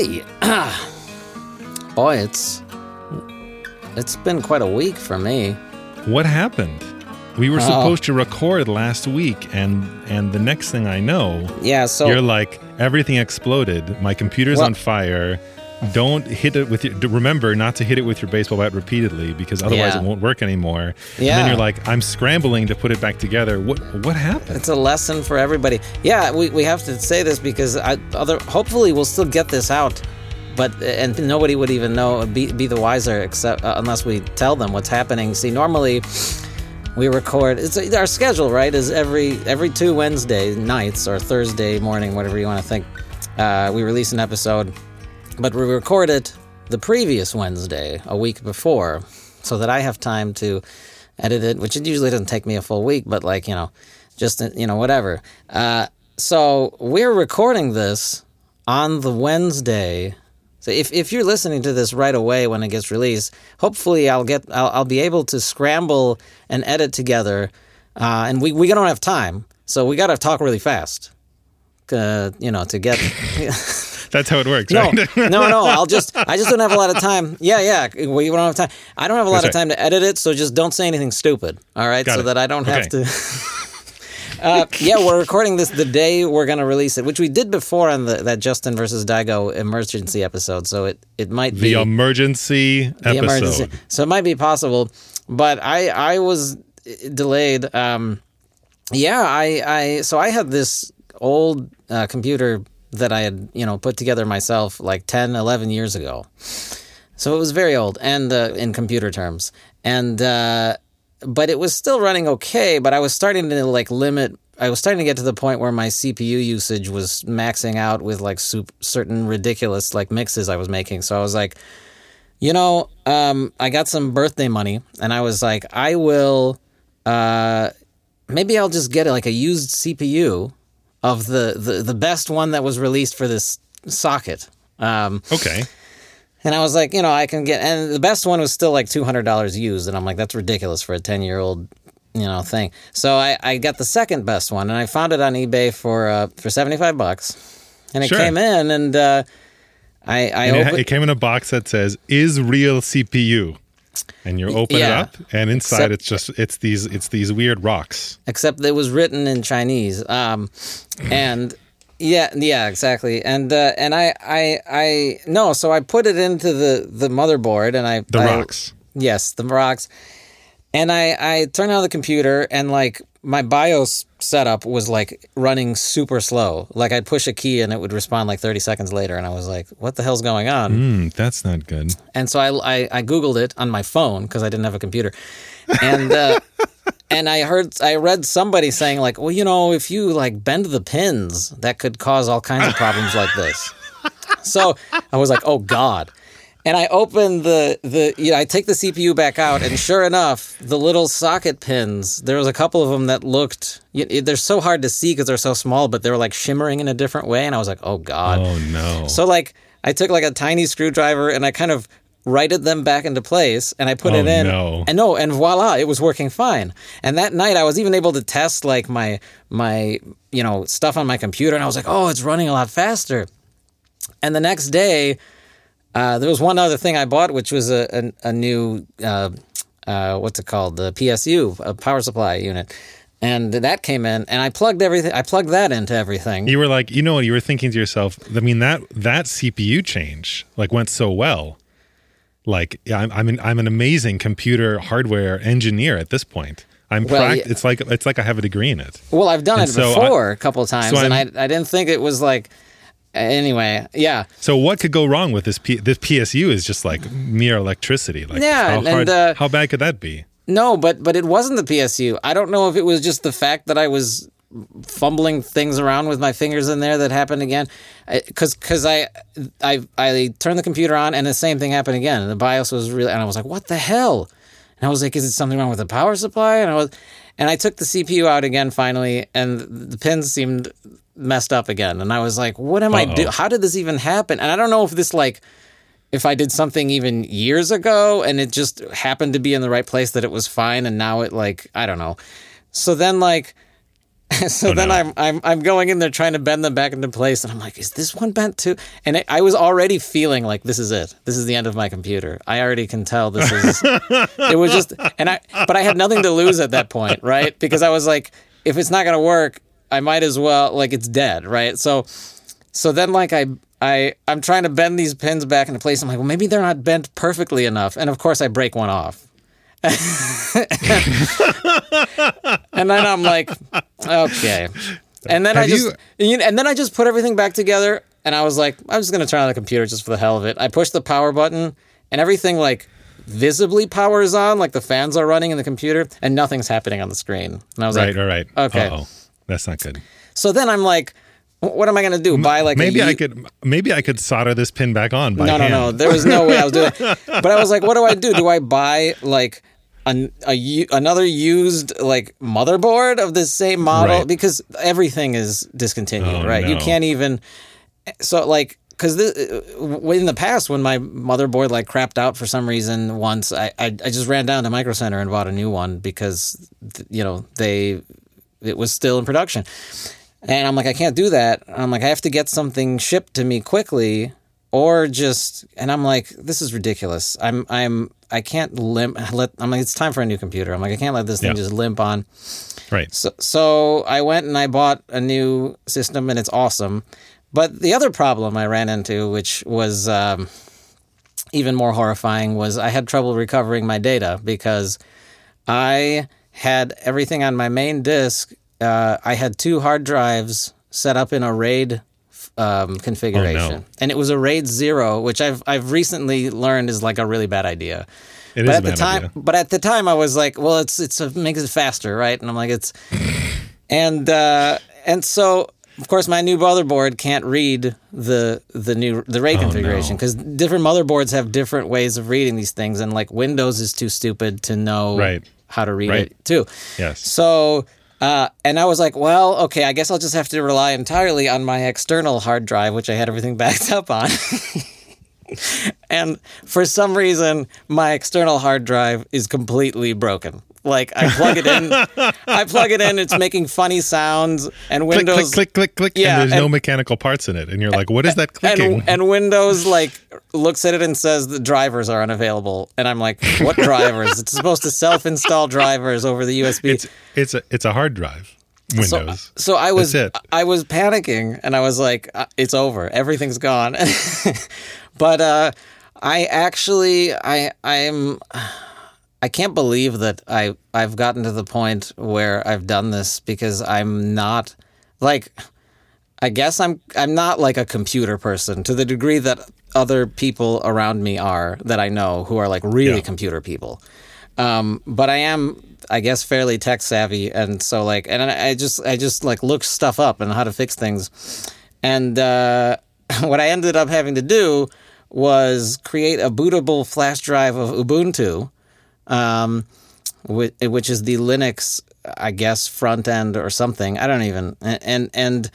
Hey, boy, it's it's been quite a week for me. What happened? We were Oh. supposed to record last week, and and the next thing I know, Yeah, so you're like everything exploded. My computer's Well- on fire. Don't hit it with your. Remember not to hit it with your baseball bat repeatedly because otherwise Yeah. it won't work anymore. And Yeah. then you're like, I'm scrambling to put it back together. What what happened? it's a lesson for everybody. Yeah, we, we have to say this because I, other hopefully we'll still get this out, but and nobody would even know be be the wiser except uh, unless we tell them what's happening. See, normally we record. It's our schedule, right? Is every every two Wednesday nights or Thursday morning, whatever you want to think. Uh, we release an episode, but we record it the previous Wednesday, a week before, so that I have time to edit it, which it usually doesn't take me a full week, but like you know, just you know whatever. Uh, so we're recording this on the Wednesday. So if, if you're listening to this right away when it gets released, hopefully I'll get I'll, I'll be able to scramble and edit together, uh, and we we don't have time, so we got to talk really fast, uh, you know, to get. That's how it works, No, right? no, no. I'll just, I just don't have a lot of time. Yeah, yeah. We don't have time. I don't have a lot That's of right. time to edit it, so just don't say anything stupid. All right, Got so it. that I don't have to. uh, yeah, we're recording this the day we're going to release it, which we did before on the that Justin versus Daigo emergency episode. So it it might be the emergency the episode. emergency. So it might be possible, but I I was delayed. Um, yeah, I I so I had this old uh, computer that I had you know put together myself like 10, 11 years ago. So it was very old, and uh, in computer terms, and uh, but it was still running okay. But I was starting to like limit. I was starting to get to the point where my CPU usage was maxing out with like sup- certain ridiculous like mixes I was making. So I was like, you know, um, I got some birthday money, and I was like, I will, uh, maybe I'll just get like a used CPU of the the, the best one that was released for this socket. Um, Okay. and I was like, you know, I can get, and the best one was still like two hundred dollars used, and I'm like, that's ridiculous for a ten year old, you know, thing. So I, I got the second best one, and I found it on eBay for uh, for seventy five bucks, and it Sure. came in, and uh, I I And it, opened. it came in a box that says "Is real CPU," and you open it up, and inside Except- it's just it's these it's these weird rocks. except it was written in Chinese. Um, and yeah, yeah, exactly. And uh, and I, I, I no, so I put it into the the motherboard, and I The I- rocks. yes, the rocks. And I I turned on the computer, and like my BIOS setup was like running super slow. Like I'd push a key, and it would respond like thirty seconds later, and I was like, "What the hell's going on?" Hmm, that's not good. And so I, I, I Googled it on my phone because I didn't have a computer. And, uh, and I heard, I read somebody saying, like, well, you know, if you like bend the pins, that could cause all kinds of problems like this. So I was like, oh God. And I opened the, the, you know, I take the CPU back out, and sure enough, the little socket pins, there was a couple of them that looked, they're so hard to see because they're so small, but they were like shimmering in a different way. And I was like, oh God. Oh no. So like I took like a tiny screwdriver and I kind of righted them back into place and I put Oh, it in no. and no and voila it was working fine. And that night I was even able to test like my my you know stuff on my computer and I was like, "Oh, it's running a lot faster." And the next day uh, there was one other thing I bought which was a a, a new uh, uh, what's it called? The PSU, a power supply unit. And that came in and I plugged everything I plugged that into everything. you were like, you know what? You were thinking to yourself. I mean that that CPU change like went so well. Like yeah, I'm I'm an, I'm an amazing computer hardware engineer at this point. I'm Well, prac- yeah. It's like it's like I have a degree in it. Well, I've done And it so before a couple of times, so and I, I didn't think it was like. Anyway, yeah, So what could go wrong with this? P- this PSU is just like mere electricity. Like Yeah, how hard, uh, how bad could that be? no, but but it wasn't the PSU. I don't know if it was just the fact that I was fumbling things around with my fingers in there that happened again, because because I I I turned the computer on and the same thing happened again. And the BIOS was really, and I was like, what the hell? And I was like, is it something wrong with the power supply? And I was, and I took the CPU out again finally, and the pins seemed messed up again. And I was like, what am I Uh-oh. do? How did this even happen? And I don't know if this like, if I did something even years ago and it just happened to be in the right place that it was fine, and now it like I don't know. So then like. so Oh, then no. I'm I'm I'm going in there trying to bend them back into place, and I'm like, is this one bent too? And I, I was already feeling like this is it. This is the end of my computer. I already can tell this is. it was just, and I but I had nothing to lose at that point, right? Because I was like, if it's not gonna work, I might as well like it's dead, right? So so then like I. I, I'm trying to bend these pins back into place. I'm like, well, maybe they're not bent perfectly enough. And of course, I break one off. and then I'm like, okay. And then I just you and then I just put everything back together and I was like, I'm just gonna turn on the computer just for the hell of it. I push the power button and everything like visibly powers on, like the fans are running in the computer, and nothing's happening on the screen. And I was Right, like, all right. okay. Uh-oh. That's not good. so then I'm like, what am I gonna do? Buy like Maybe a I could maybe I could solder this pin back on by no, no, hand. no. There was no way I was doing it. But I was like, what do I do? Do I buy like an, a another used like motherboard of the same model Right. because everything is discontinued, Oh, right? You can't even. So like. Because uh, in the past, when my motherboard like crapped out for some reason once, I, I I just ran down to Micro Center and bought a new one because you know they it was still in production. And I'm like, I can't do that. I'm like, I have to get something shipped to me quickly, or just. And I'm like, this is ridiculous. I'm, I'm, I can't limp. Let. I'm like, it's time for a new computer. I'm like, I can't let this thing Yeah. just limp on. Right. So, so I went and I bought a new system, and it's awesome. But the other problem I ran into, which was um, even more horrifying, was I had trouble recovering my data because I had everything on my main disk. Uh, I had two hard drives set up in a RAID um, configuration, Oh, no. and it was a RAID zero, which I've I've recently learned is like a really bad idea. It is but at the time, idea. but at the time, I was like, well, it's it's a, makes it faster, right? And I'm like, it's and uh, and so of course my new motherboard can't read the the new the RAID Oh, configuration no. because different motherboards have different ways of reading these things, and like Windows is too stupid to know Right. How to read Right. it too. Yes. So. Uh, and I was like, well, okay, I guess I'll just have to rely entirely on my external hard drive, which I had everything backed up on. and for some reason, my external hard drive is completely broken. Like I plug it in, I plug it in, it's making funny sounds, and Windows click, click, click, click, click Yeah, and there's no mechanical parts in it, and you're like, "What is that clicking?" and, and Windows like looks at it and says the drivers are unavailable, and I'm like, what drivers? it's supposed to self-install drivers over the USB. it's it's a it's a hard drive. Windows. So I was. I was panicking and I was like uh, it's over. Everything's gone. but uh I actually I I'm I can't believe that I I've gotten to the point where I've done this because I'm not like I guess I'm I'm not like a computer person to the degree that other people around me are that I know who are like really Yeah. computer people. Um, but I am, I guess, fairly tech savvy, and so like, and I just I just like look stuff up and how to fix things, and uh, what I ended up having to do was create a bootable flash drive of Ubuntu, um, which, which is the Linux, I guess, front end or something. I don't even and and.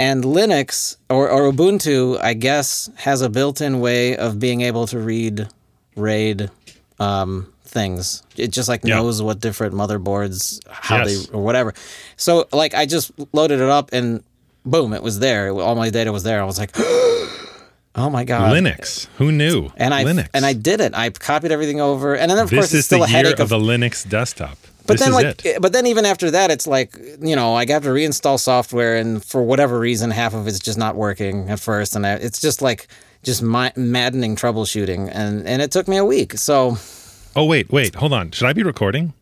And Linux or, or Ubuntu, I guess, has a built-in way of being able to read RAID um, things. It just like Yeah. knows what different motherboards, how Yes. they or whatever. So like I just loaded it up and boom, it was there. All my data was there. I was like, oh my god, Linux. Who knew? And I Linux. and I did it. I copied everything over, and then of course this it's still a headache of the Linux desktop. But this then, like, it. but then even after that, it's like you know, I have to reinstall software, and for whatever reason, half of it's just not working at first, and I, it's just like just mi- maddening troubleshooting, and and it took me a week. So Oh wait, wait, hold on. Should I be recording?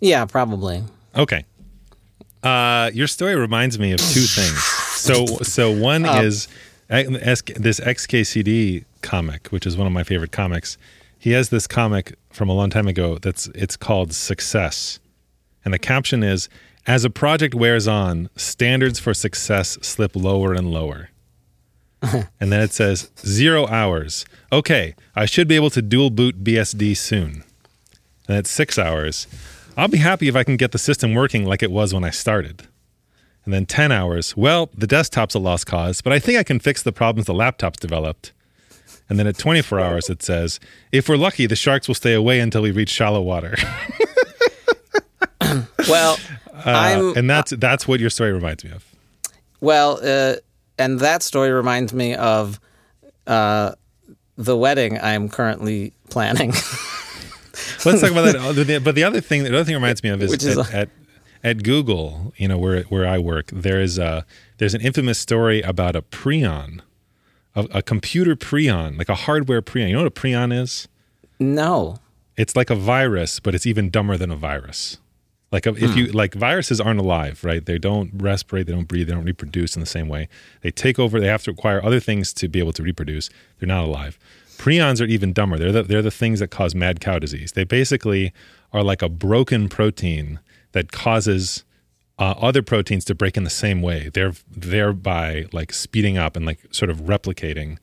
yeah, probably. Okay. Uh, your story reminds me of two things. So, so one Uh, is this XKCD comic, which is one of my favorite comics. He has this comic from a long time ago that's it's called Success, and the caption is: "As a project wears on, standards for success slip lower and lower." and then it says zero hours. Okay, I should be able to dual boot BSD soon. And it's six hours. I'll be happy if I can get the system working like it was when I started. And then 10 hours. Well, the desktop's a lost cause, but I think I can fix the problems the laptop's developed. And then at 24 hours, it says, if we're lucky, the sharks will stay away until we reach shallow water. Well, I'm and that's that's what your story reminds me of. well, uh, and that story reminds me of uh, the wedding I'm currently planning. Let's talk about that. But the other thing, the other thing reminds me of is, is at, at at Google, you know, where where I work, there is a there's an infamous story about a prion, a, a computer prion, like a hardware prion. You know what a prion is? no. It's like a virus, but it's even dumber than a virus. Like if Hmm. you like viruses aren't alive, right? They don't respirate, they don't breathe, they don't reproduce in the same way. They take over. They have to acquire other things to be able to reproduce. They're not alive. Prions are even dumber. They're the, they're the things that cause mad cow disease. They basically are like a broken protein that causes uh, other proteins to break in the same way. They're thereby like speeding up and like sort of replicating.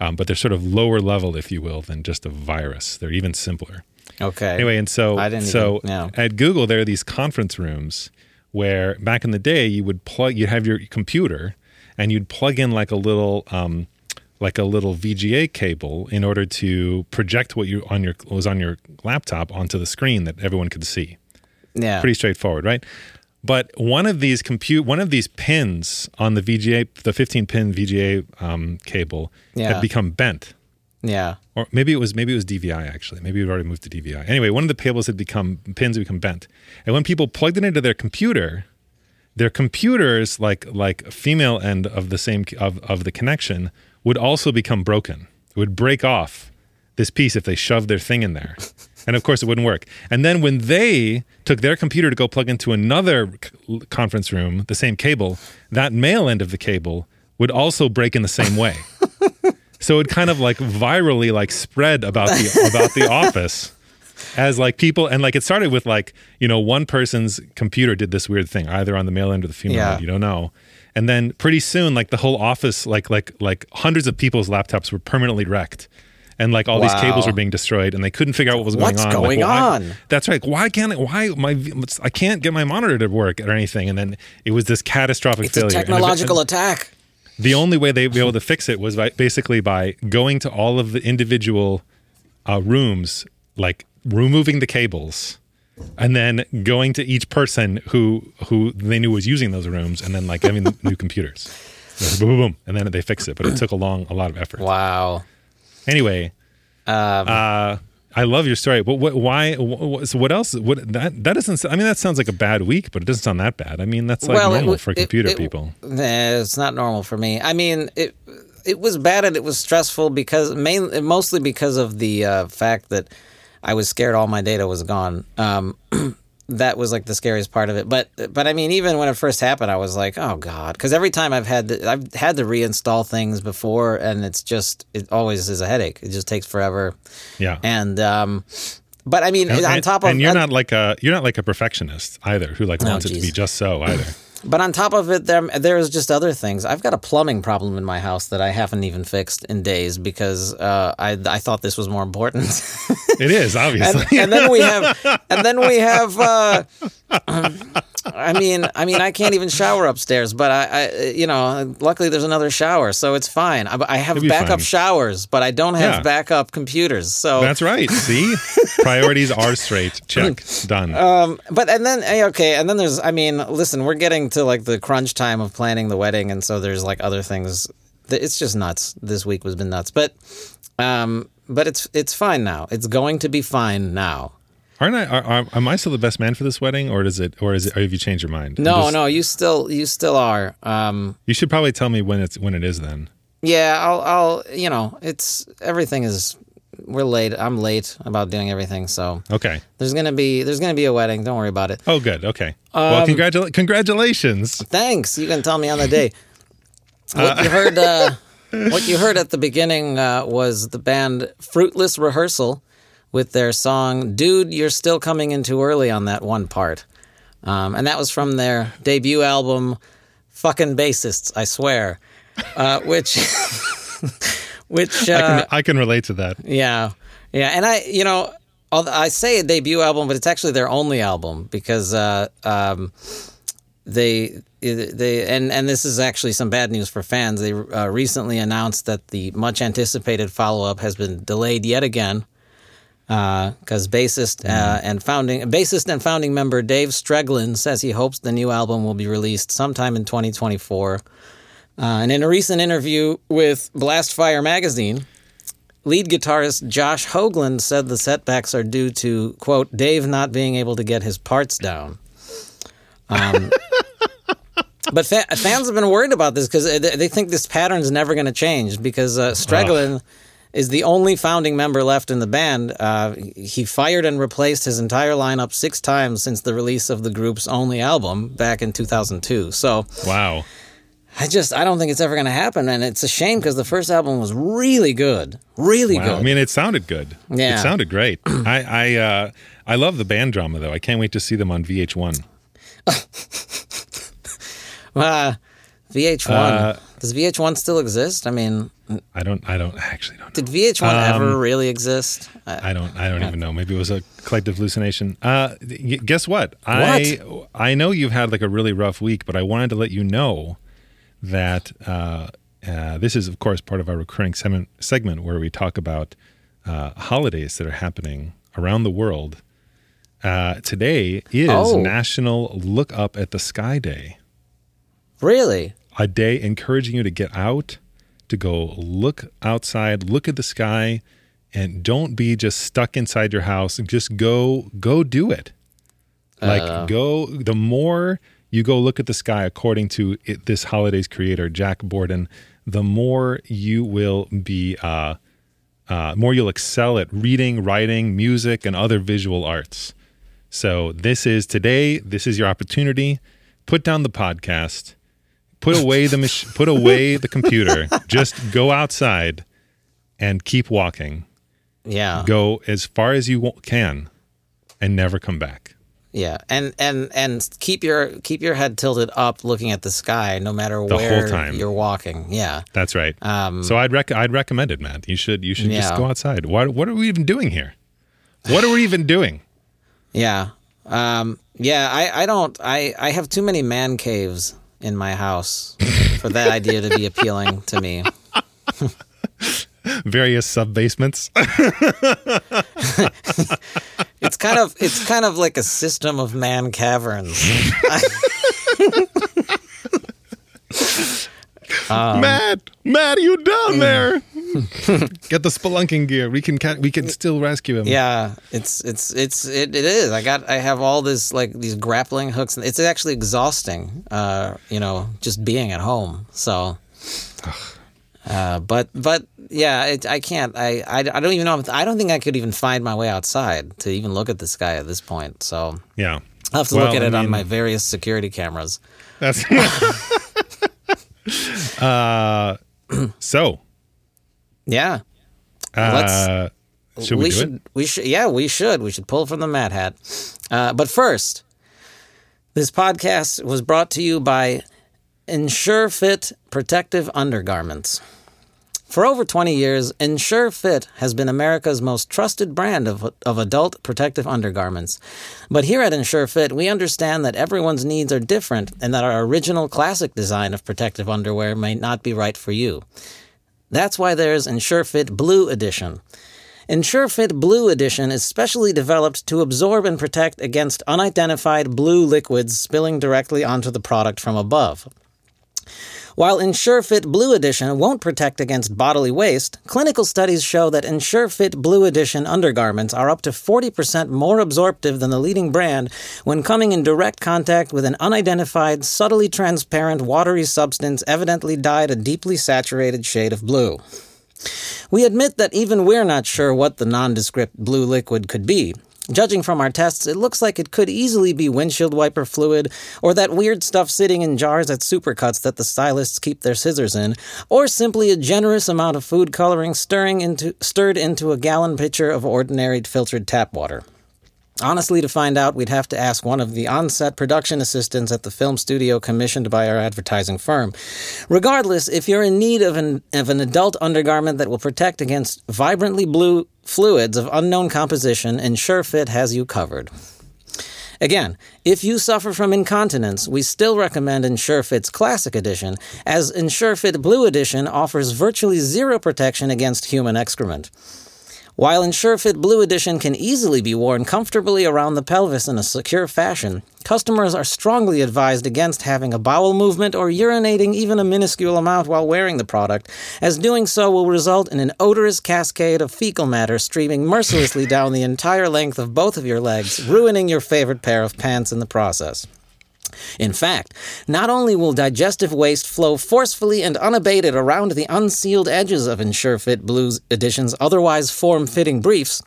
Um, but they're sort of lower level, if you will, than just a virus. They're even simpler. Okay. Anyway, and so I didn't so even- at Google there are these conference rooms where back in the day you would plug you'd have your computer and you'd plug in like a little um, like a little VGA cable in order to project what you on your was on your laptop onto the screen that everyone could see yeah. pretty straightforward, right? But one of these compute, one of these pins on the VGA, the 15 pin VGA um, cable, Yeah. had become bent, yeah. or maybe it was maybe it was DVI actually. Maybe had already moved to DVI. Anyway, one of the cables had become pins had become bent, and when people plugged it into their computer, their computers, like like female end of the same of of the connection, would also become broken. It would break off this piece if they shoved their thing in there. And of course, it wouldn't work. And then when they took their computer to go plug into another c- conference room, the same cable, that male end of the cable would also break in the same way. so it kind of like virally like spread about the about the office as like people and like it started with like you know one person's computer did this weird thing either on the male end or the female Yeah. end you don't know and then pretty soon like the whole office like like like hundreds of people's laptops were permanently wrecked and like all these cables were being destroyed and they couldn't figure out what was going What's on Like, going why- on? that's right why can't it why my i can't get my monitor to work or anything and then it was this catastrophic It's a failure And technological attack. the only way they'd be able to fix it was by basically by going to all of the individual uh, rooms, like removing the cables, and then going to each person who who they knew was using those rooms, and then like them new computers. Boom, boom, boom, and then they fixed it. But it took a long, a lot of effort. Wow. Anyway, Um, uh, I love your story. But what? Why? What, so what else? What that that doesn't. I mean, that sounds like a bad week, but it doesn't sound that bad. I mean, that's like Well, it normal w- for computer it- people. Nah, it's not normal for me. I mean, it it was bad and it was stressful because main mostly because of the uh, fact that I was scared all my data was gone. Um, that was like the scariest part of it. But but I mean, even when it first happened, I was like, oh god, because every time I've had to, I've had to reinstall things before, and it's just it always is a headache. It just takes forever. Yeah. And um, but I mean, And- on top of and you're not like a you're not like a perfectionist either who like wants it to be just so either But on top of it, there there's just other things. I've got a plumbing problem in my house that I haven't even fixed in days because uh, I I thought this was more important. it is obviously and, and then we have and then we have. Uh, I mean, I mean, I can't even shower upstairs, but I, I you know, luckily there's another shower, so it's fine. I, I have backup fine. showers, but I don't have Yeah. backup computers. So that's right see priorities are straight check done Um, but and then eh, okay, and then there's I mean, listen, we're getting to like the crunch time of planning the wedding, and so there's like other things. that- It's just nuts. This week has been nuts, but um, but it's it's fine now. It's going to be fine now. Aren't I are, are, am I still the best man for this wedding or does it or is it or have you changed your mind No, just- no, you still you still are. Um, you should probably tell me when it's when it is then yeah, I'll I'll you know, it's everything is we're late. I'm late about doing everything, so okay there's gonna be there's gonna be a wedding. Don't worry about it. oh good okay Um, well congratula- congratulations Thanks. You can tell me on the day. What you heard, uh, what you heard at the beginning uh, was the band Fruitless Rehearsal with their song "Dude, You're Still Coming In Too Early" on that one part, um, and that was from their debut album, "Fucking Bassists." I swear, uh, which, which, I, uh, can, I can relate to that yeah, yeah, and I, you know, I say a debut album, but it's actually their only album because uh, um, they they and and this is actually some bad news for fans. They uh, recently announced that the much anticipated follow up has been delayed yet again. Because bassist Mm-hmm. uh, and founding bassist and founding member Dave Streglin says he hopes the new album will be released sometime in 2024. Uh, and in a recent interview with Blastfire magazine, lead guitarist Josh Hoagland said the setbacks are due to quote Dave not being able to get his parts down. Um, but fa- fans have been worried about this because they think this pattern is never going to change because uh, Streglin is the only founding member left in the band. Uh, he fired and replaced his entire lineup six times since the release of the group's only album back in 2002. So Wow. I just I don't think it's ever going to happen, and it's a shame because the first album was really good, really Wow. good. I mean, it sounded good. Yeah. It sounded great. I I uh, I love the band drama though. I can't wait to see them on VH1. uh, VH1 Uh, does VH1 still exist? I mean, I don't. I don't I actually don't. know. did VH1 ever really exist? I, I don't. I don't even know. Maybe it was a collective hallucination. Uh, y- guess what? I I know you've had like a really rough week, but I wanted to let you know that uh, uh, this is, of course, part of our recurring segment, segment where we talk about uh, holidays that are happening around the world. Uh, today is Oh. National Look Up at the Sky Day. really? a day encouraging you to get out, to go look outside, look at the sky, and don't be just stuck inside your house. Just go, go do it. Like Uh. go. The more you go look at the sky, according to it, this holiday's creator Jack Borden, the more you will be, uh, uh, more you'll excel at reading, writing, music, and other visual arts. So this is today. This is your opportunity. Put down the podcast. Put away the mach- put away the computer. Just go outside and keep walking. Yeah. Go as far as you can, and never come back. Yeah, and and and keep your keep your head tilted up, looking at the sky, no matter The where you're walking. Yeah, That's right. Um, so I'd rec- I'd recommend it, Matt. You should you should just go outside. What what are we even doing here? What are we even doing? yeah, um, yeah. I I don't. I I have too many man caves in my house for that idea to be appealing to me. Various sub basements. It's kind of it's kind of like a system of man caverns. Um, Matt, Matt, are you down there? Get the spelunking gear. We can ca- we can still rescue him. Yeah, it's it's it's it, it is. I got I have all this like these grappling hooks. and It's actually exhausting. Uh, you know, just being at home. So, uh, but but yeah, it, I can't. I, I I don't even know. If, I don't think I could even find my way outside to even look at this guy at this point. So Yeah. I'll have to Well, look at I it on my various security cameras. That's uh so Yeah. uh should we, we should it? we should yeah we should we should pull from the mad hat uh, but first this podcast was brought to you by ensure fit protective undergarments for over 20 years ensure fit has been america's most trusted brand of, of adult protective undergarments. But here at ensure fit we understand that everyone's needs are different and that our original classic design of protective underwear may not be right for you. That's why there's ensure fit blue edition. EnsureFit Blue Edition is specially developed to absorb and protect against unidentified blue liquids spilling directly onto the product from above. While EnsureFit Blue Edition won't protect against bodily waste, clinical studies show that EnsureFit Blue Edition undergarments are up to 40% more absorptive than the leading brand when coming in direct contact with an unidentified, subtly transparent, watery substance evidently dyed a deeply saturated shade of blue. We admit that even we're not sure what the nondescript blue liquid could be. Judging from our tests, it looks like it could easily be windshield wiper fluid, or that weird stuff sitting in jars at supercuts that the stylists keep their scissors in, or simply a generous amount of food coloring stirring into, stirred into a gallon pitcher of ordinary filtered tap water. Honestly, to find out, we'd have to ask one of the on set production assistants at the film studio commissioned by our advertising firm. Regardless, if you're in need of an, of an adult undergarment that will protect against vibrantly blue fluids of unknown composition, EnsureFit has you covered. Again, if you suffer from incontinence, we still recommend EnsureFit's Classic Edition, as EnsureFit Blue Edition offers virtually zero protection against human excrement. While EnsureFit Blue Edition can easily be worn comfortably around the pelvis in a secure fashion, customers are strongly advised against having a bowel movement or urinating even a minuscule amount while wearing the product, as doing so will result in an odorous cascade of fecal matter streaming mercilessly down the entire length of both of your legs, ruining your favorite pair of pants in the process. In fact, not only will digestive waste flow forcefully and unabated around the unsealed edges of EnsureFit Blues Edition's otherwise form fitting briefs,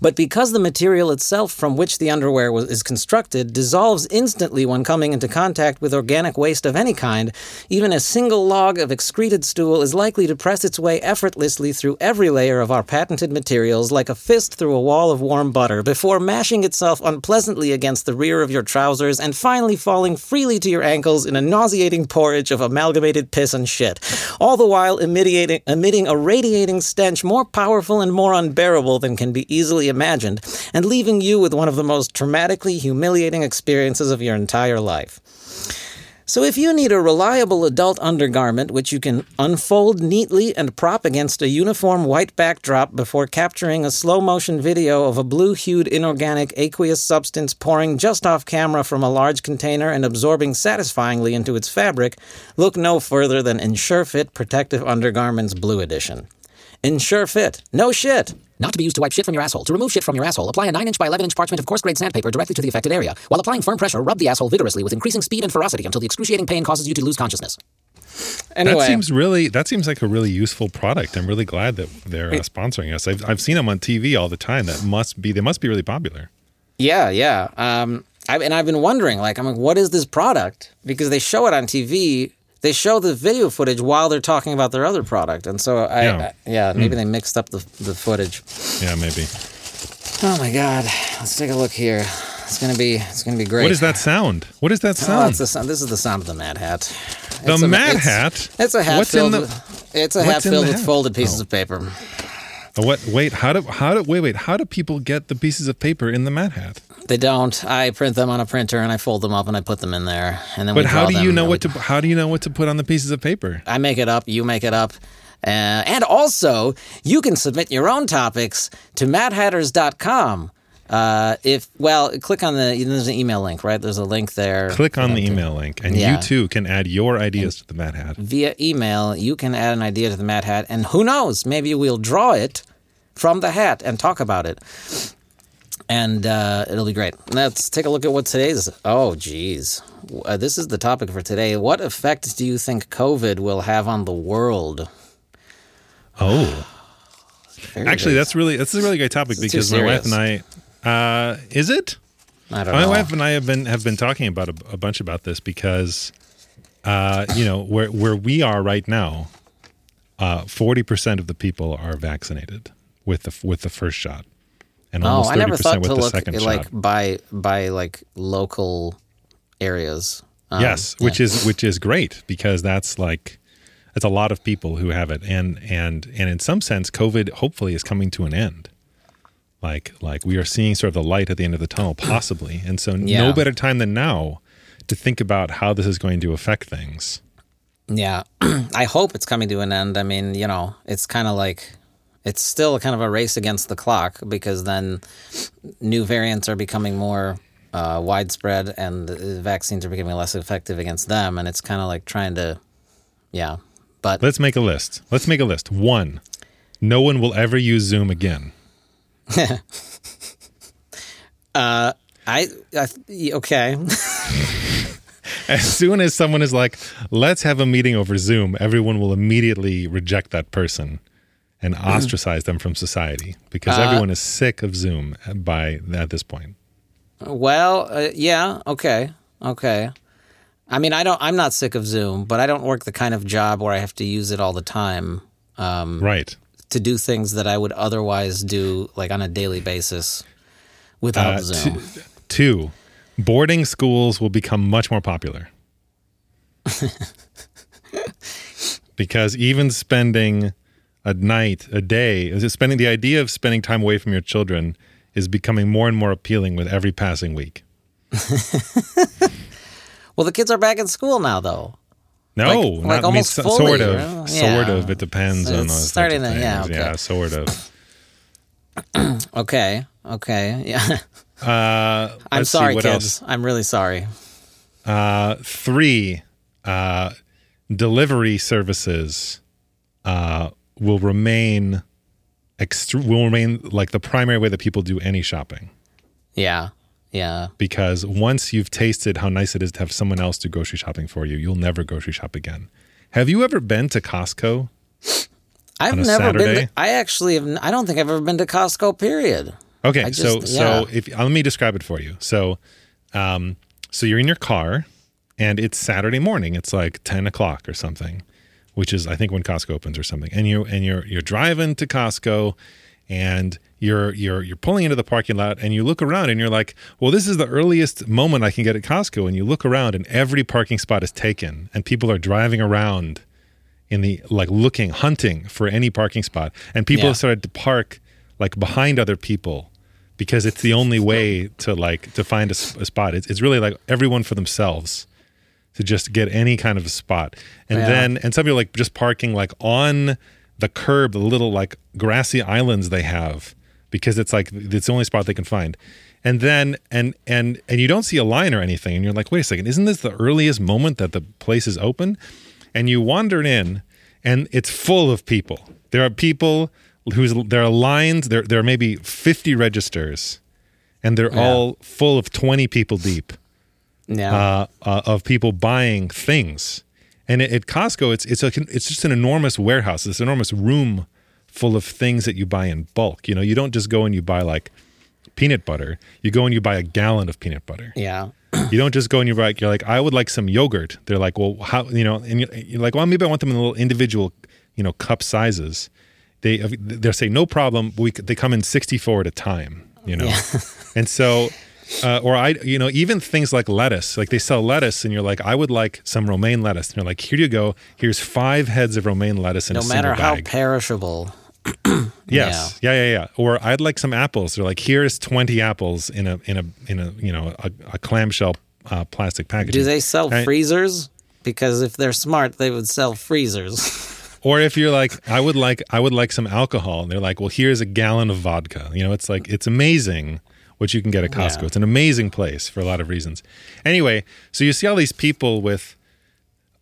but because the material itself from which the underwear was, is constructed dissolves instantly when coming into contact with organic waste of any kind, even a single log of excreted stool is likely to press its way effortlessly through every layer of our patented materials like a fist through a wall of warm butter before mashing itself unpleasantly against the rear of your trousers and finally falling freely to your ankles in a nauseating porridge of amalgamated piss and shit, all the while emitting, emitting a radiating stench more powerful and more unbearable than can be easily imagined, and leaving you with one of the most traumatically humiliating experiences of your entire life. So, if you need a reliable adult undergarment which you can unfold neatly and prop against a uniform white backdrop before capturing a slow motion video of a blue hued inorganic aqueous substance pouring just off camera from a large container and absorbing satisfyingly into its fabric, look no further than EnsureFit Protective Undergarments Blue Edition. EnsureFit. No shit. Not to be used to wipe shit from your asshole. To remove shit from your asshole, apply a 9 inch by 11 inch parchment of coarse grade sandpaper directly to the affected area. While applying firm pressure, rub the asshole vigorously with increasing speed and ferocity until the excruciating pain causes you to lose consciousness. Anyway, That seems really that seems like a really useful product. I'm really glad that they're uh, sponsoring us. I've I've seen them on TV all the time. That must be they must be really popular. yeah, yeah. Um, I, and I've been wondering, like, I'm like, what is this product? Because they show it on TV. They show the video footage while they're talking about their other product, and so I, Yeah. I yeah, maybe hmm. they mixed up the the footage. Yeah, maybe. Oh my god, let's take a look here. It's gonna be it's gonna be great. What is that sound? What is that Oh, sound? sound. This is the sound of the Mad Hat. the It's a- Mad it's- Hat. It's a hat What's filled. in the? with, it's a hat filled with hat? folded pieces Oh. of paper. Oh, what? Wait. How do? How do? Wait. Wait. How do people get the pieces of paper in the Mad Hat? They don't. I print them on a printer and I fold them up and I put them in there. And then we But how do you know what we- to? How do you know what to put on the pieces of paper? I make it up. You make it up. Uh, and also, you can submit your own topics to madhatters.com. Uh, if well, click on the there's an email link, right? There's a link there. Click on the email link, and Yeah. you too can add your ideas to the Mad Hat. via email. You can add an idea to the Mad Hat, and who knows, maybe we'll draw it from the hat and talk about it. And uh, it'll be great. Let's take a look at what today's. Oh, geez. Uh, this is the topic for today. What effect do you think COVID will have on the world? Oh, actually, that's really that's a really great topic too because my wife and. I. Uh, is it? I don't know. My know. wife and I have been have been talking about a, a bunch about this because, uh, you know, where where we are right now, forty percent of the people are vaccinated with the with the first shot, and Oh, almost I never thought percent with to the look second at, shot. like by by like local areas. Um, yes, which is which is great because that's like it's a lot of people who have it, and and and in some sense, COVID hopefully is coming to an end. Like like we are seeing sort of the light at the end of the tunnel, possibly, and so Yeah. no better time than now to think about how this is going to affect things. Yeah, I hope it's coming to an end. I mean, you know, it's kind of like it's still kind of a race against the clock because then new variants are becoming more uh, widespread and the vaccines are becoming less effective against them, and it's kind of like trying to, yeah. But Let's make a list. Let's make a list. One, no one will ever use Zoom again. uh, I, I okay, As soon as someone is like, let's have a meeting over Zoom, everyone will immediately reject that person and ostracize them from society because everyone is sick of Zoom by at this point. well, uh, yeah, okay, okay. I mean, I don't. I'm not sick of Zoom, but I don't work the kind of job where I have to use it all the time. Um, Right. to do things that I would otherwise do like on a daily basis without Uh, Zoom. two, two, boarding schools will become much more popular. because even spending a night, a day, is it spending the idea of spending time away from your children is becoming more and more appealing with every passing week. well, the kids are back in school now, though. No, Like- not like I mean, almost so- fully, sort of, right? sort Yeah. of. It depends So on those starting to- yeah, okay. yeah, sort of. Okay. Okay. Yeah. Uh, I'm see, sorry, kids. else? I'm really sorry. Uh, three, uh, delivery services uh, will remain extre- will remain like the primary way that people do any shopping. Yeah. Yeah. Because once you've tasted how nice it is to have someone else do grocery shopping for you, you'll never grocery shop again. Have you ever been to Costco? I've never been. Saturday? To, I actually have. I don't think I've ever been to Costco. Period. Okay, I so just- so if let me describe it for you. So, um, so you're in your car, and it's Saturday morning. It's like ten o'clock or something, which is I think when Costco opens or something. And you and you're you're driving to Costco, and you're you're you're pulling into the parking lot, and you look around, and you're like, well, this is the earliest moment I can get at Costco. And you look around, and every parking spot is taken, and people are driving around in the like looking hunting for any parking spot and people Yeah. have started to park like behind other people because it's the only way to like to find a spot it's, it's really like everyone for themselves to just get any kind of a spot. And Yeah. then and some people like just parking like on the curb the little like grassy islands they have because it's like it's the only spot they can find. And then and and and you don't see a line or anything and you're like wait a second isn't this the earliest moment that the place is open? And you wander in and it's full of people. There are people who's there are lines there there are maybe 50 registers and they're all full of 20 people deep Yeah. uh, uh, of people buying things. And at, at Costco, it's it's an, it's just an enormous warehouse. This enormous room full of things that you buy in bulk. You know, you don't just go and you buy like peanut butter. You go and you buy a gallon of peanut butter. yeah. You don't just go and you buy. You're like, I would like some yogurt. They're like, well, how? You know, and you're, you're like, well, maybe I want them in little individual, you know, cup sizes. They they'll say no problem. We they come in 64 at a time. You know, and so. Uh, or I, you know, even things like lettuce, like they sell lettuce, and you're like, I would like some romaine lettuce, and you're like, here you go, here's five heads of romaine lettuce in No a matter single how perishable. Yes. Yeah. yeah, yeah, Or I'd like some apples. They're like, here's 20 apples in a in a in a you know a, a clamshell uh, plastic package. Do they sell I- freezers? Because if they're smart, they would sell freezers. Or if you're like, I would like I would like some alcohol, and they're like, well, here's a gallon of vodka. You know, it's like it's amazing what you can get at Costco. Yeah. It's an amazing place for a lot of reasons. Anyway, so you see all these people with.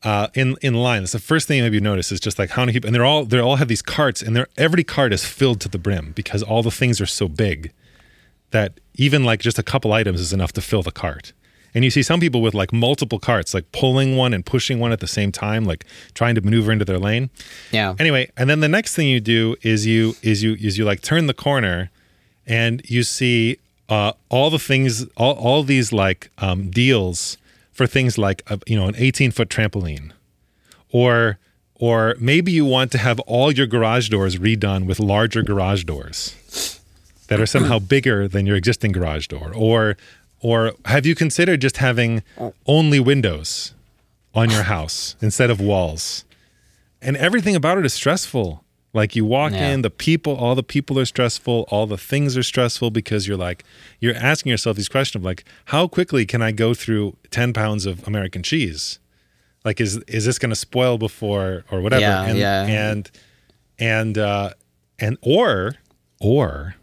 Uh, in in line, it's the first thing maybe you notice is just like how many people, and they're all they all have these carts, and they're every cart is filled to the brim because all the things are so big that even like just a couple items is enough to fill the cart. And you see some people with like multiple carts, like pulling one and pushing one at the same time, like trying to maneuver into their lane. yeah. Anyway, and then the next thing you do is you is you is you like turn the corner, and you see uh, all the things, all all these like um, deals for things like uh, you know an 18 foot trampoline, or or maybe you want to have all your garage doors redone with larger garage doors that are somehow bigger than your existing garage door, or or have you considered just having only windows on your house instead of walls? and everything about it is stressful. Like you walk Yeah. in, the people, all the people are stressful, all the things are stressful because you're like, you're asking yourself these questions of like, how quickly can I go through 10 pounds of American cheese? Like, is, is this going to spoil before or whatever? Yeah, and, yeah. and, and, uh, and, or, or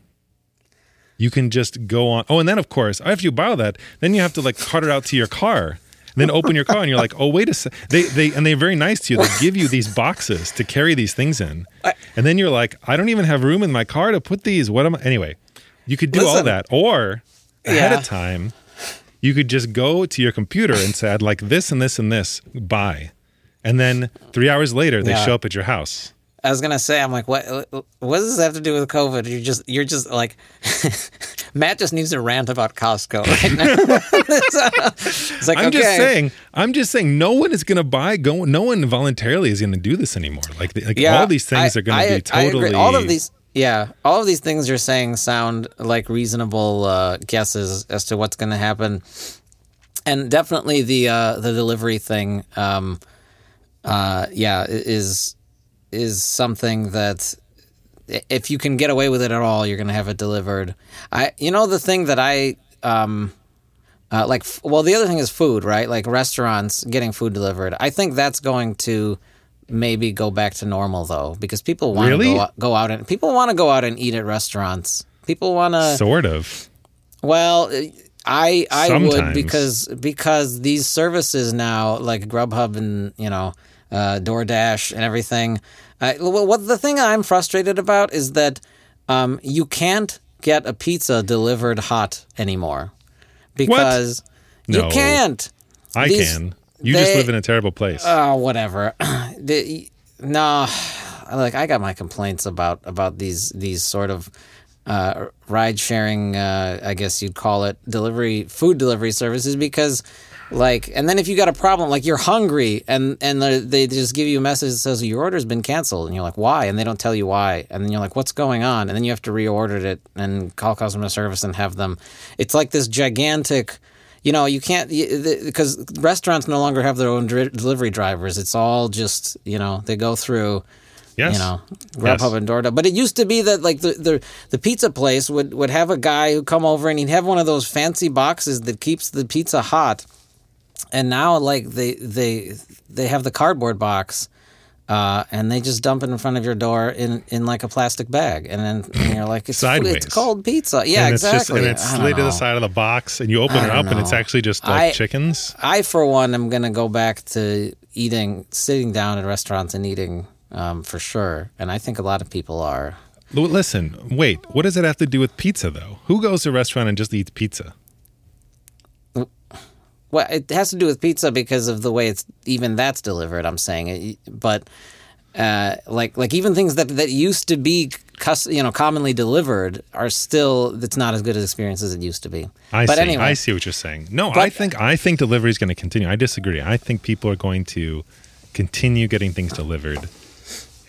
you can just go on. Oh, and then of course, after you buy that, then you have to like cart it out to your car. Then open your car and you're like, oh wait a sec. They they and they're very nice to you. They give you these boxes to carry these things in, and then you're like, I don't even have room in my car to put these. What am I? Anyway, you could do all that, or ahead Yeah. of time, you could just go to your computer and say, I'd like this and this and this. Buy, and then three hours later, they Yeah. show up at your house. I was gonna say, I'm like, what? What does this have to do with COVID? You're just, you're just like, Matt just needs to rant about Costco right now. it's like, I'm okay. just saying. I'm just saying. No one is going to buy. Go. No one voluntarily is going to do this anymore. Like, like all these things I- are going I- to be totally. All of these, yeah, all of these things you're saying sound like reasonable uh, guesses as to what's going to happen, and definitely the uh, the delivery thing. Um, uh, yeah, is is something that if you can get away with it at all, you're going to have it delivered. I, you know, the thing that I. Um, uh, like, well, the other thing is food, right? Like restaurants getting food delivered. I think that's going to maybe go back to normal though, because people want to Really? go, out- go out and people want to go out and eat at restaurants. People want to. sort of. Well, I I would because because these services now like Grubhub and you know uh, DoorDash and everything. Uh, well, what the thing I'm frustrated about is that um, you can't get a pizza delivered hot anymore because you No. can't. I These- can. You just live in a terrible place. Oh, whatever. the, no, like I got my complaints about about these these sort of uh, ride sharing. Uh, I guess you'd call it delivery food delivery services because. Like and then if you got a problem, like you're hungry, and and they just give you a message that says your order's been canceled, and you're like, why? And they don't tell you why, and then you're like, what's going on? And then you have to reorder it and call customer service and have them. It's like this gigantic you know, you can't because restaurants no longer have their own dri- delivery drivers. It's all just you know they go through yes. you know Grubhub Yes. and DoorDash. But it used to be that like the, the the pizza place would would have a guy who come over and he'd have one of those fancy boxes that keeps the pizza hot. And now like they they they have the cardboard box. Uh, and they just dump it in front of your door in, in like a plastic bag, and then and you're like, it's, Sideways. it's cold pizza. Yeah, and it's exactly. just and it's slid to the side of the box, and you open it up, and it's actually just like I- chickens. I, for one, am going to go back to eating, sitting down at restaurants and eating um, for sure. And I think a lot of people are. Listen, wait. What does it have to do with pizza, though? Who goes to a restaurant and just eats pizza? Well, it has to do with pizza because of the way it's even that's delivered. I'm saying, but uh, like like even things that that used to be cus- you know commonly delivered are still it's not as good an experience as it used to be. I but see. anyway, I see what you're saying. No, I think I think delivery is going to continue. I disagree. I think people are going to continue getting things delivered,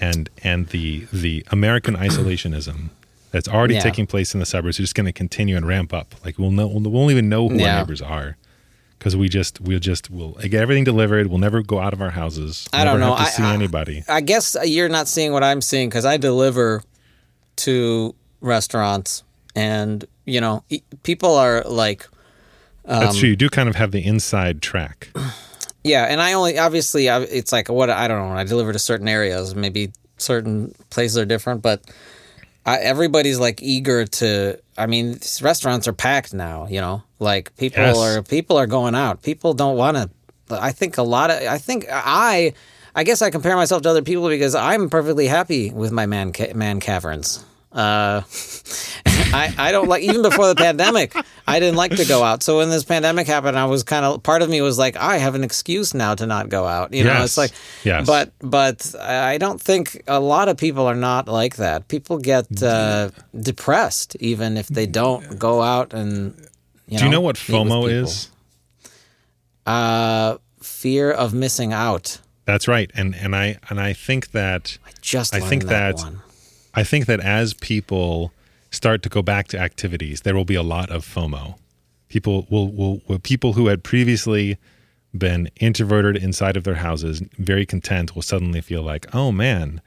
and and the the American isolationism that's already Yeah. taking place in the suburbs is just going to continue and ramp up. Like we'll know we won't even know who Yeah. our neighbors are because we just we'll just we'll get everything delivered. We'll never go out of our houses. I don't know. I- see I- anybody. I guess you're not seeing what I'm seeing because I deliver to restaurants, and you know, people are like, um, That's true. You do kind of have the inside track. yeah, and I only obviously it's like what I don't know. I deliver to certain areas, maybe certain places are different, but I, everybody's like eager to. I mean, restaurants are packed now. You know, like people Yes. are people are going out. People don't want to. I think a lot of. I think I. I guess I compare myself to other people because I'm perfectly happy with my man ca- man caverns. Uh, I I don't like even before the pandemic. I didn't like to go out. So when this pandemic happened, I was kind of part of me was like, I have an excuse now to not go out. You know, Yes. it's like, Yes. but but I don't think a lot of people are not like that. People get uh, depressed even if they don't go out and. You do you know what FOMO is? Uh, fear of missing out. That's right. And and I and I think that I Just I think that that- one. I think that as people start to go back to activities, there will be a lot of FOMO. People will, will, will people who had previously been introverted inside of their houses, very content, will suddenly feel like, oh man,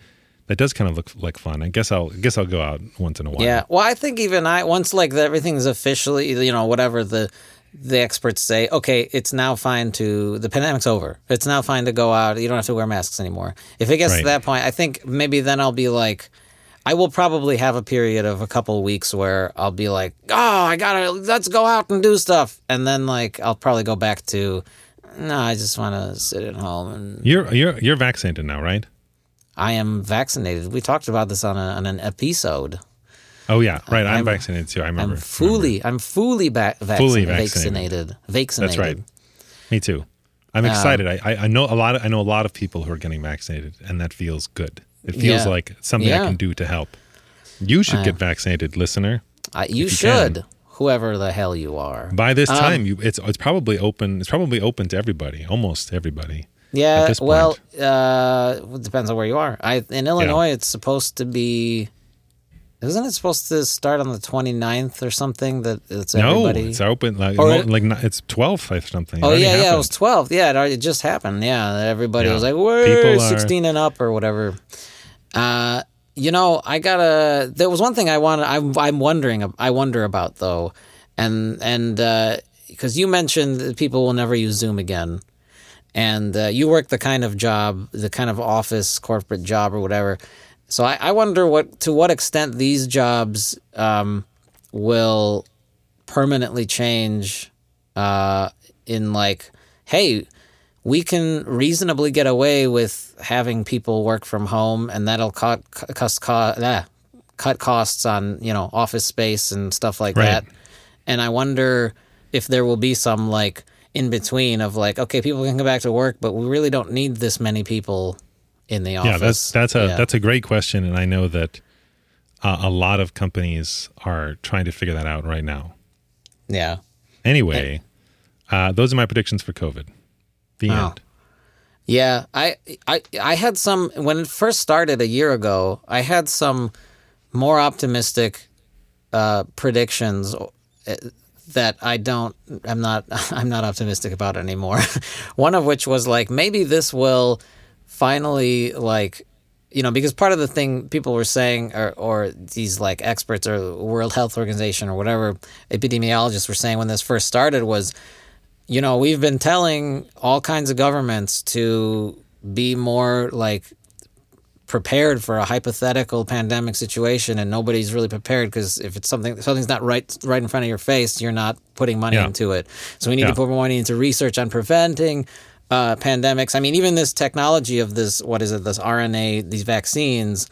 that does kind of look like fun. I guess I'll I guess I'll go out once in a while. Yeah. Well, I think even I once like the, everything's officially, you know, whatever the the experts say, okay, it's now fine to the pandemic's over. It's now fine to go out. You don't have to wear masks anymore. If it gets Right. to that point, I think maybe then I'll be like I will probably have a period of a couple weeks where I'll be like, "Oh, I got to let's go out and do stuff." And then like I'll probably go back to no, I just want to sit at home and You're you're you're vaccinated now, right? I am vaccinated. We talked about this on, a, on an episode. Oh yeah, right. I'm, I'm- vaccinated too. I remember. I'm fully, I'm fully ba- vaccinated. Fully vaccinated. vaccinated. Vaccinated. That's right. Me too. I'm uh, excited. I, I I know a lot. Of, I know a lot of people who are getting vaccinated, and that feels good. It feels Yeah. like something I can do to help. You should get vaccinated, listener. I, you you should, can. whoever the hell you are. By this Um, time, you it's it's probably open. It's probably open to everybody, almost everybody. Yeah. Well, uh, it depends on where you are. I in Illinois, it's supposed to be. Isn't it supposed to start on the 29th or something? That it's No, it's open. Like, Or like it's 12th or something. It Oh yeah, yeah. It was 12th. Yeah, it, already, it just happened. Yeah, everybody Yeah. was like, "We're People are- 16 and up" or whatever. Uh, you know, I gotta. There was one thing I wanted. I'm, I'm wondering. I wonder about though, and and because you mentioned that people will never use Zoom again, and uh, you work the kind of job, the kind of office corporate job or whatever. So I, I wonder what to what extent these jobs um, will permanently change uh, in like, hey, we can reasonably get away with having people work from home, and that'll cut cost ah, cut costs on you know office space and stuff like Right. that. And I wonder if there will be some like in between of like, okay, people can go back to work, but we really don't need this many people in the office. Yeah, that's that's a Yeah. that's a great question, and I know that uh, a lot of companies are trying to figure that out right now. yeah. Anyway, uh, those are my predictions for COVID. The Oh. end. Yeah, I, I I had some when it first started a year ago. I had some more optimistic uh, predictions uh, that I don't. I'm not. I'm not optimistic about anymore. One of which was like maybe this will finally like you know because part of the thing people were saying or or these like experts or World Health Organization or whatever epidemiologists were saying when this first started was you know, we've been telling all kinds of governments to be more like prepared for a hypothetical pandemic situation and nobody's really prepared because if it's something something's not right right in front of your face you're not putting money Yeah. into it so we need Yeah. to put more money into research on preventing uh, pandemics i mean even this technology of this what is it this rna these vaccines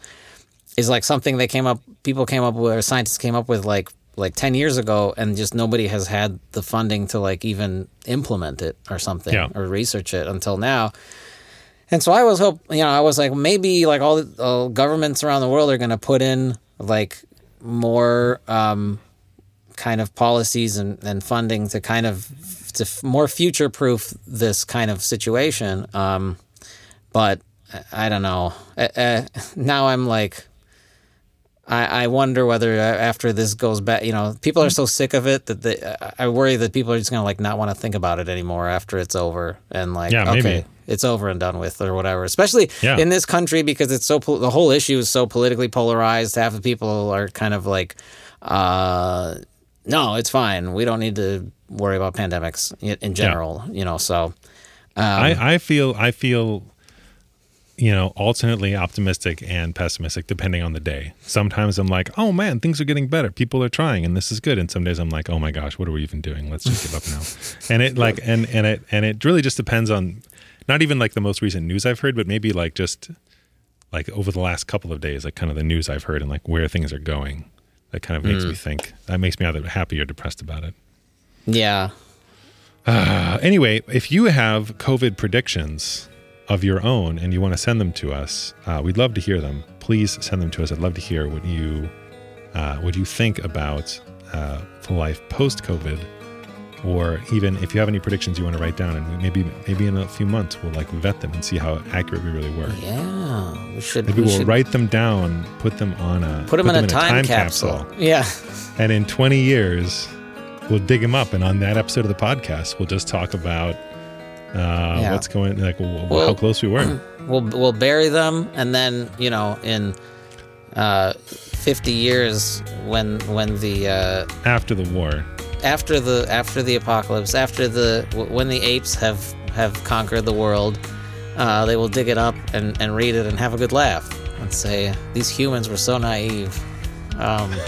is like something they came up people came up with or scientists came up with like like 10 years ago and just nobody has had the funding to like even implement it or something Yeah. or research it until now and so i was hope you know i was like maybe like all the governments around the world are going to put in like more um kind of policies and, and funding to kind of to f- more future proof this kind of situation um but I- I don't know. Uh, uh, now I'm like, I, I wonder whether uh, after this goes back, you know, people are so sick of it that they, I worry that people are just gonna like not want to think about it anymore after it's over and like, Yeah, okay, maybe. it's over and done with or whatever. Especially Yeah. in this country because it's so the whole issue is so politically polarized. Half the people are kind of like, uh, no, it's fine. We don't need to worry about pandemics in, in general, you know. So I, I feel I feel you know alternately optimistic and pessimistic depending on the day. Sometimes I'm like, oh man, things are getting better. People are trying, and this is good. And some days I'm like, oh my gosh, what are we even doing? Let's just give up now. And it like and and it and it really just depends on not even like the most recent news I've heard, but maybe like just like over the last couple of days, like kind of the news I've heard and like where things are going. That kind of makes me think. That makes me either happy or depressed about it. yeah, Uh, anyway, if you have COVID predictions of your own and you want to send them to us, uh, we'd love to hear them. Please send them to us. I'd love to hear what you uh, what you think about uh, the life post COVID, or even if you have any predictions you want to write down, and maybe maybe in a few months we'll like vet them and see how accurate we really were. yeah. We should. Maybe we we'll should write them down, put them on a put them in a time, capsule. Yeah. and in 20 years we'll dig them up and on that episode of the podcast we'll just talk about uh, Yeah. what's going like w- Well- how close we were We'll we'll bury them, and then you know in uh, fifty years when when the uh, after the war after the after the apocalypse, after the when the apes have have conquered the world, uh, they will dig it up and, and read it and have a good laugh and say these humans were so naive. Um,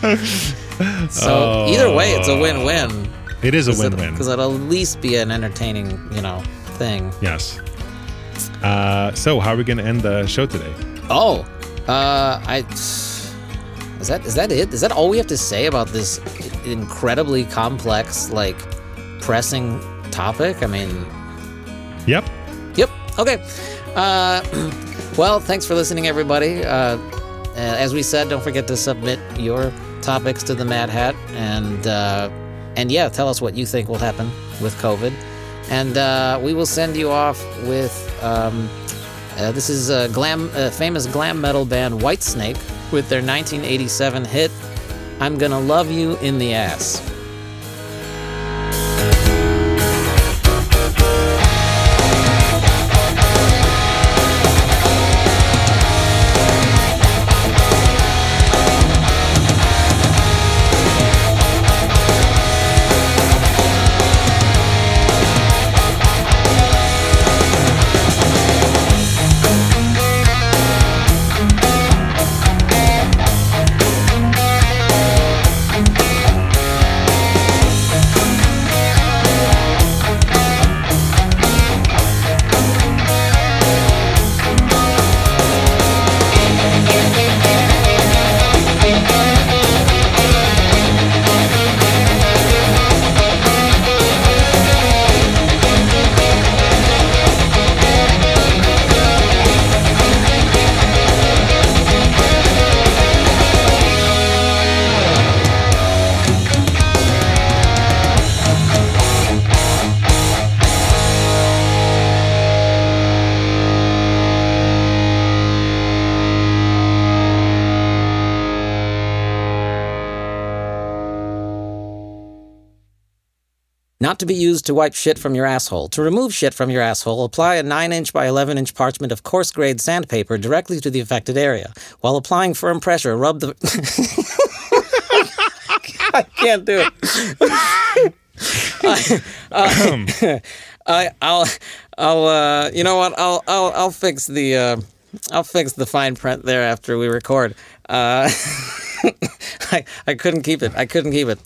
so either way, it's a win-win. It is a win-win because it'll at least be an entertaining, you know, thing. yes uh, so how are we going to end the show today Oh, uh, I is that is that it? Is that all we have to say about this incredibly complex, like pressing topic? I mean, yep yep. Okay. Uh, well, thanks for listening, everybody. Uh, as we said, don't forget to submit your topics to the Mad Hat, and uh, and yeah, tell us what you think will happen with COVID, and uh, we will send you off with. Um, uh, this is a glam, uh, famous glam metal band Whitesnake with their 1987 hit "I'm Gonna Love You in the Ass." Not to be used to wipe shit from your asshole. To remove shit from your asshole, apply a 9 inch by 11 inch parchment of coarse grade sandpaper directly to the affected area. While applying firm pressure, rub the. I can't do it. I, I, I'll, I'll, uh, you know what? I'll, I'll, I'll fix the, uh, I'll fix the fine print there after we record. Uh, I, I couldn't keep it. I couldn't keep it.